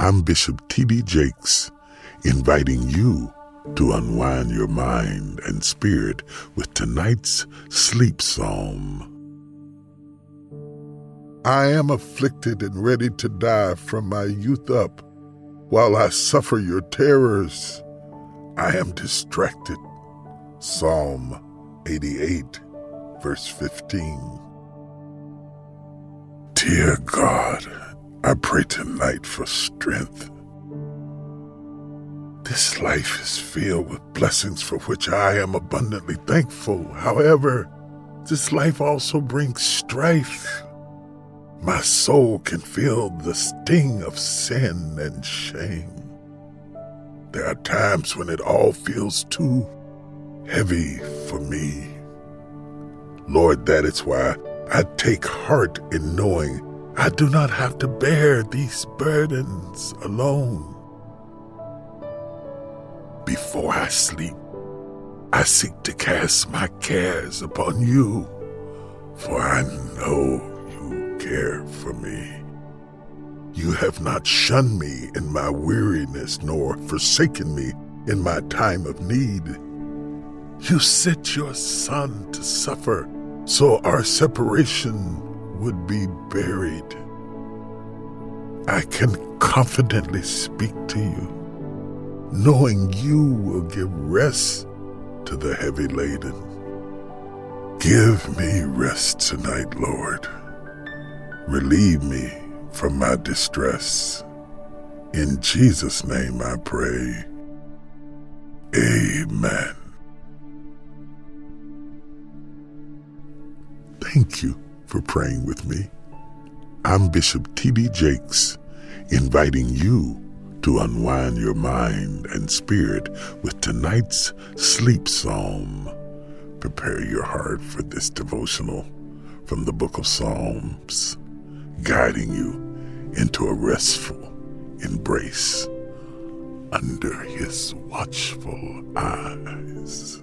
I'm Bishop T.D. Jakes, inviting you to unwind your mind and spirit with tonight's sleep psalm. I am afflicted and ready to die from my youth up. While I suffer your terrors, I am distracted. Psalm 88, verse 15. Dear God, I pray tonight for strength. This life is filled with blessings for which I am abundantly thankful. However, this life also brings strife. My soul can feel the sting of sin and shame. There are times when it all feels too heavy for me. Lord, that is why I take heart in knowing I do not have to bear these burdens alone. Before I sleep, I seek to cast my cares upon you, for I know you care for me. You have not shunned me in my weariness, nor forsaken me in my time of need. You sent your Son to suffer so our separation would be buried. I can confidently speak to you, knowing you will give rest to the heavy laden. Give me rest tonight, Lord. Relieve me from my distress. In Jesus' name I pray. Amen. Thank you for praying with me. I'm Bishop T.D. Jakes, inviting you to unwind your mind and spirit with tonight's sleep psalm. Prepare your heart for this devotional from the book of Psalms, guiding you into a restful embrace under his watchful eyes.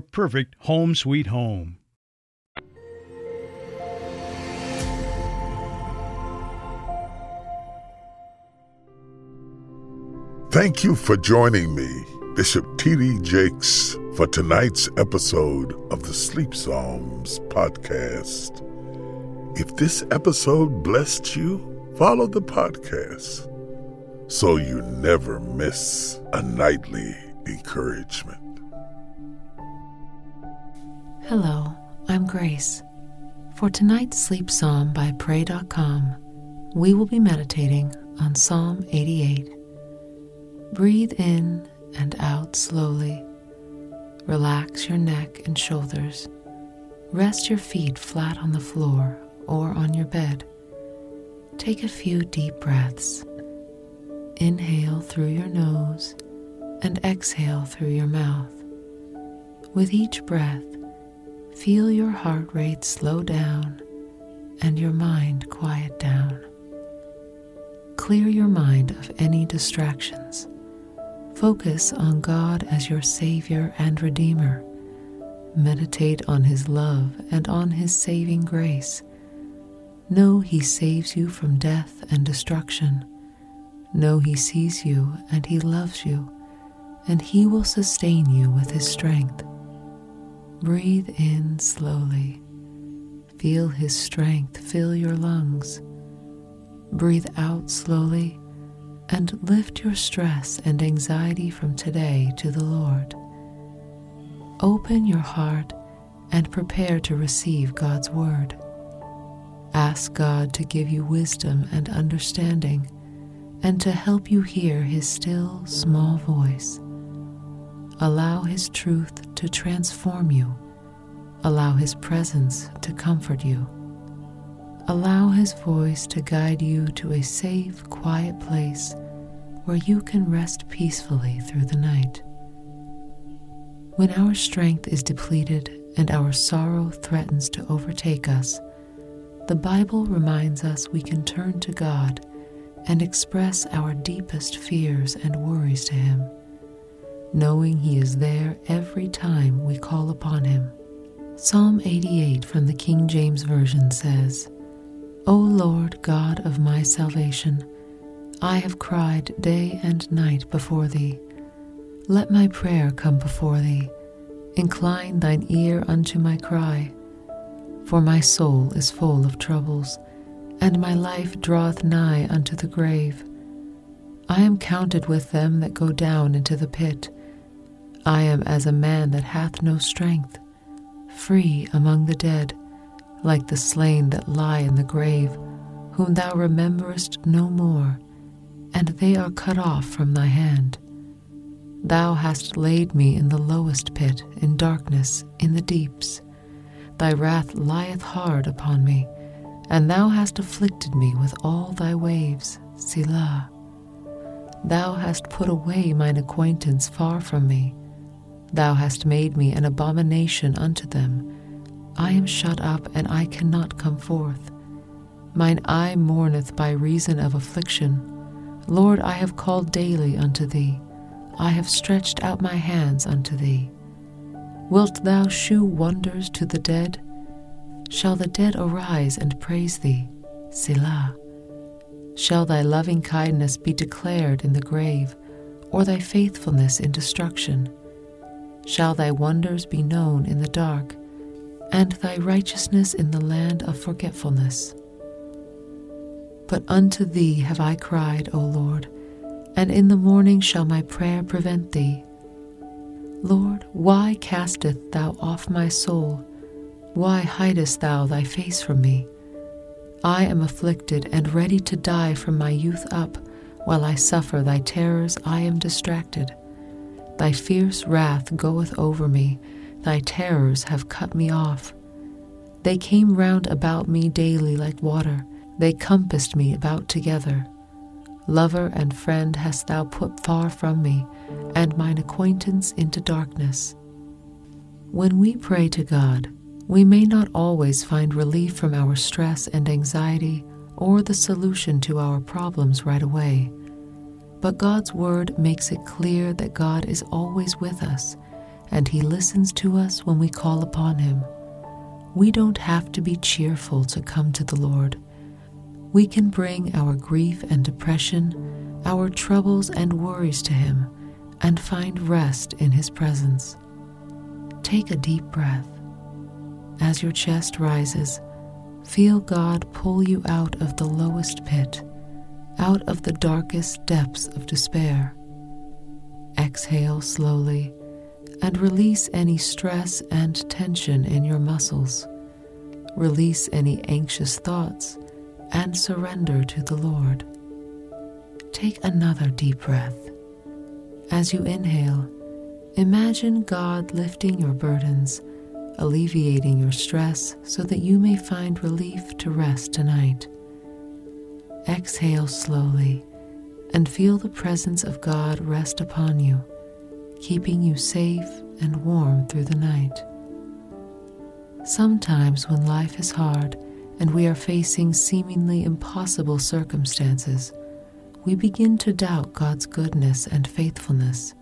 perfect home sweet home. Thank you for joining me, Bishop T.D. Jakes, for tonight's episode of the Sleep Psalms podcast. If this episode blessed you, follow the podcast so you never miss a nightly encouragement. Hello, I'm Grace. For tonight's sleep psalm by Pray.com, we will be meditating on Psalm 88. Breathe in and out slowly. Relax your neck and shoulders. Rest your feet flat on the floor or on your bed. Take a few deep breaths. Inhale through your nose and exhale through your mouth. With each breath, feel your heart rate slow down and your mind quiet down. clear your mind of any distractions. Focus on God as your Savior and Redeemer. Meditate on His love and on His saving grace. Know He saves you from death and destruction. Know He sees you and He loves you, and He will sustain you with His strength. Breathe in slowly. Feel His strength fill your lungs. Breathe out slowly and lift your stress and anxiety from today to the Lord. Open your heart and prepare to receive God's Word. Ask God to give you wisdom and understanding and to help you hear His still, small voice. Allow His truth to transform you. Allow His presence to comfort you. Allow His voice to guide you to a safe, quiet place where you can rest peacefully through the night. When our strength is depleted and our sorrow threatens to overtake us, the Bible reminds us we can turn to God and express our deepest fears and worries to Him, knowing He is there every time we call upon Him. Psalm 88 from the King James Version says, O Lord God of my salvation, I have cried day and night before thee. Let my prayer come before thee. Incline thine ear unto my cry. For my soul is full of troubles, and my life draweth nigh unto the grave. I am counted with them that go down into the pit. I am as a man that hath no strength, free among the dead like the slain that lie in the grave, whom thou rememberest no more, and they are cut off from thy hand. Thou hast laid me in the lowest pit, in darkness, in the deeps. Thy wrath lieth hard upon me, and thou hast afflicted me with all thy waves, Selah. Thou hast put away mine acquaintance far from me. Thou hast made me an abomination unto them I am shut up, and I cannot come forth. Mine eye mourneth by reason of affliction. Lord, I have called daily unto thee. I have stretched out my hands unto thee. Wilt thou shew wonders to the dead? Shall the dead arise and praise thee? Selah. Shall thy loving kindness be declared in the grave, or thy faithfulness in destruction? Shall thy wonders be known in the dark? and thy righteousness in the land of forgetfulness. But unto thee have I cried, O Lord, and in the morning shall my prayer prevent thee. Lord, why casteth thou off my soul? Why hidest thou thy face from me? I am afflicted and ready to die from my youth up. While I suffer thy terrors, I am distracted. Thy fierce wrath goeth over me Thy terrors have cut me off. They came round about me daily like water, they compassed me about together. Lover and friend hast thou put far from me, and mine acquaintance into darkness. When we pray to God, we may not always find relief from our stress and anxiety or the solution to our problems right away. But God's Word makes it clear that God is always with us and He listens to us when we call upon Him. We don't have to be cheerful to come to the Lord. We can bring our grief and depression, our troubles and worries to Him, and find rest in His presence. Take a deep breath. As your chest rises, feel God pull you out of the lowest pit, out of the darkest depths of despair. Exhale slowly and release any stress and tension in your muscles. Release any anxious thoughts and surrender to the Lord. Take another deep breath. As you inhale, imagine God lifting your burdens, alleviating your stress so that you may find relief to rest tonight. Exhale slowly and feel the presence of God rest upon you keeping you safe and warm through the night. Sometimes, when life is hard and we are facing seemingly impossible circumstances, we begin to doubt God's goodness and faithfulness.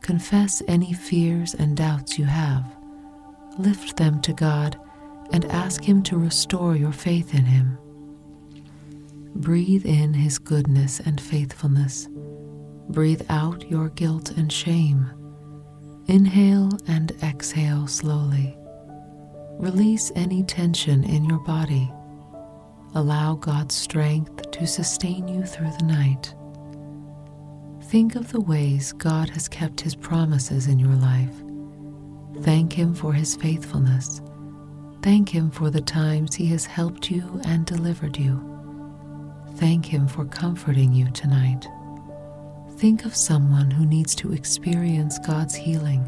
Confess any fears and doubts you have. Lift them to God and ask Him to restore your faith in Him. Breathe in His goodness and faithfulness. Breathe out your guilt and shame. Inhale and exhale slowly. Release any tension in your body. Allow God's strength to sustain you through the night. Think of the ways God has kept His promises in your life. Thank Him for His faithfulness. Thank Him for the times He has helped you and delivered you. Thank Him for comforting you tonight. Think of someone who needs to experience God's healing.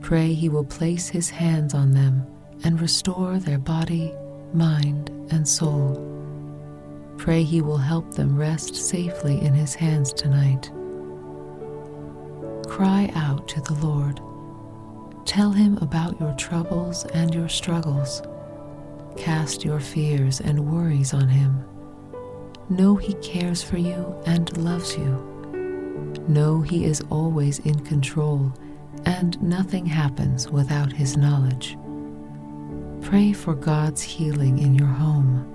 Pray He will place His hands on them and restore their body, mind, and soul. Pray He will help them rest safely in His hands tonight. Cry out to the Lord. Tell Him about your troubles and your struggles. Cast your fears and worries on Him. Know He cares for you and loves you. Know He is always in control and nothing happens without His knowledge. Pray for God's healing in your home.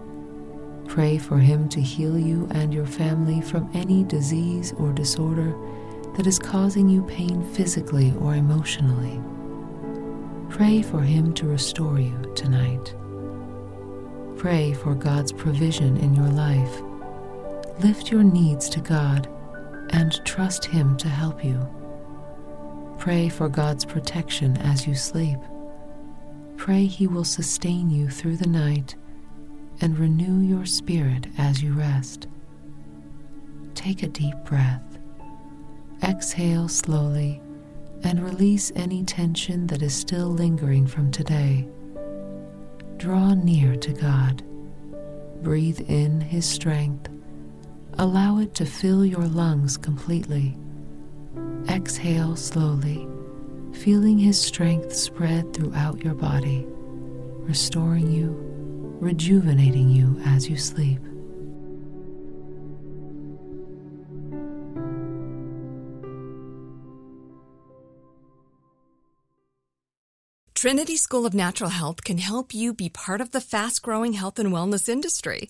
Pray for Him to heal you and your family from any disease or disorder that is causing you pain physically or emotionally. Pray for Him to restore you tonight. Pray for God's provision in your life. Lift your needs to God and trust Him to help you. Pray for God's protection as you sleep. Pray He will sustain you through the night and renew your spirit as you rest. Take a deep breath. Exhale slowly and release any tension that is still lingering from today. Draw near to God. Breathe in His strength Allow it to fill your lungs completely. Exhale slowly, feeling His strength spread throughout your body, restoring you, rejuvenating you as you sleep. Trinity School of Natural Health can help you be part of the fast growing health and wellness industry.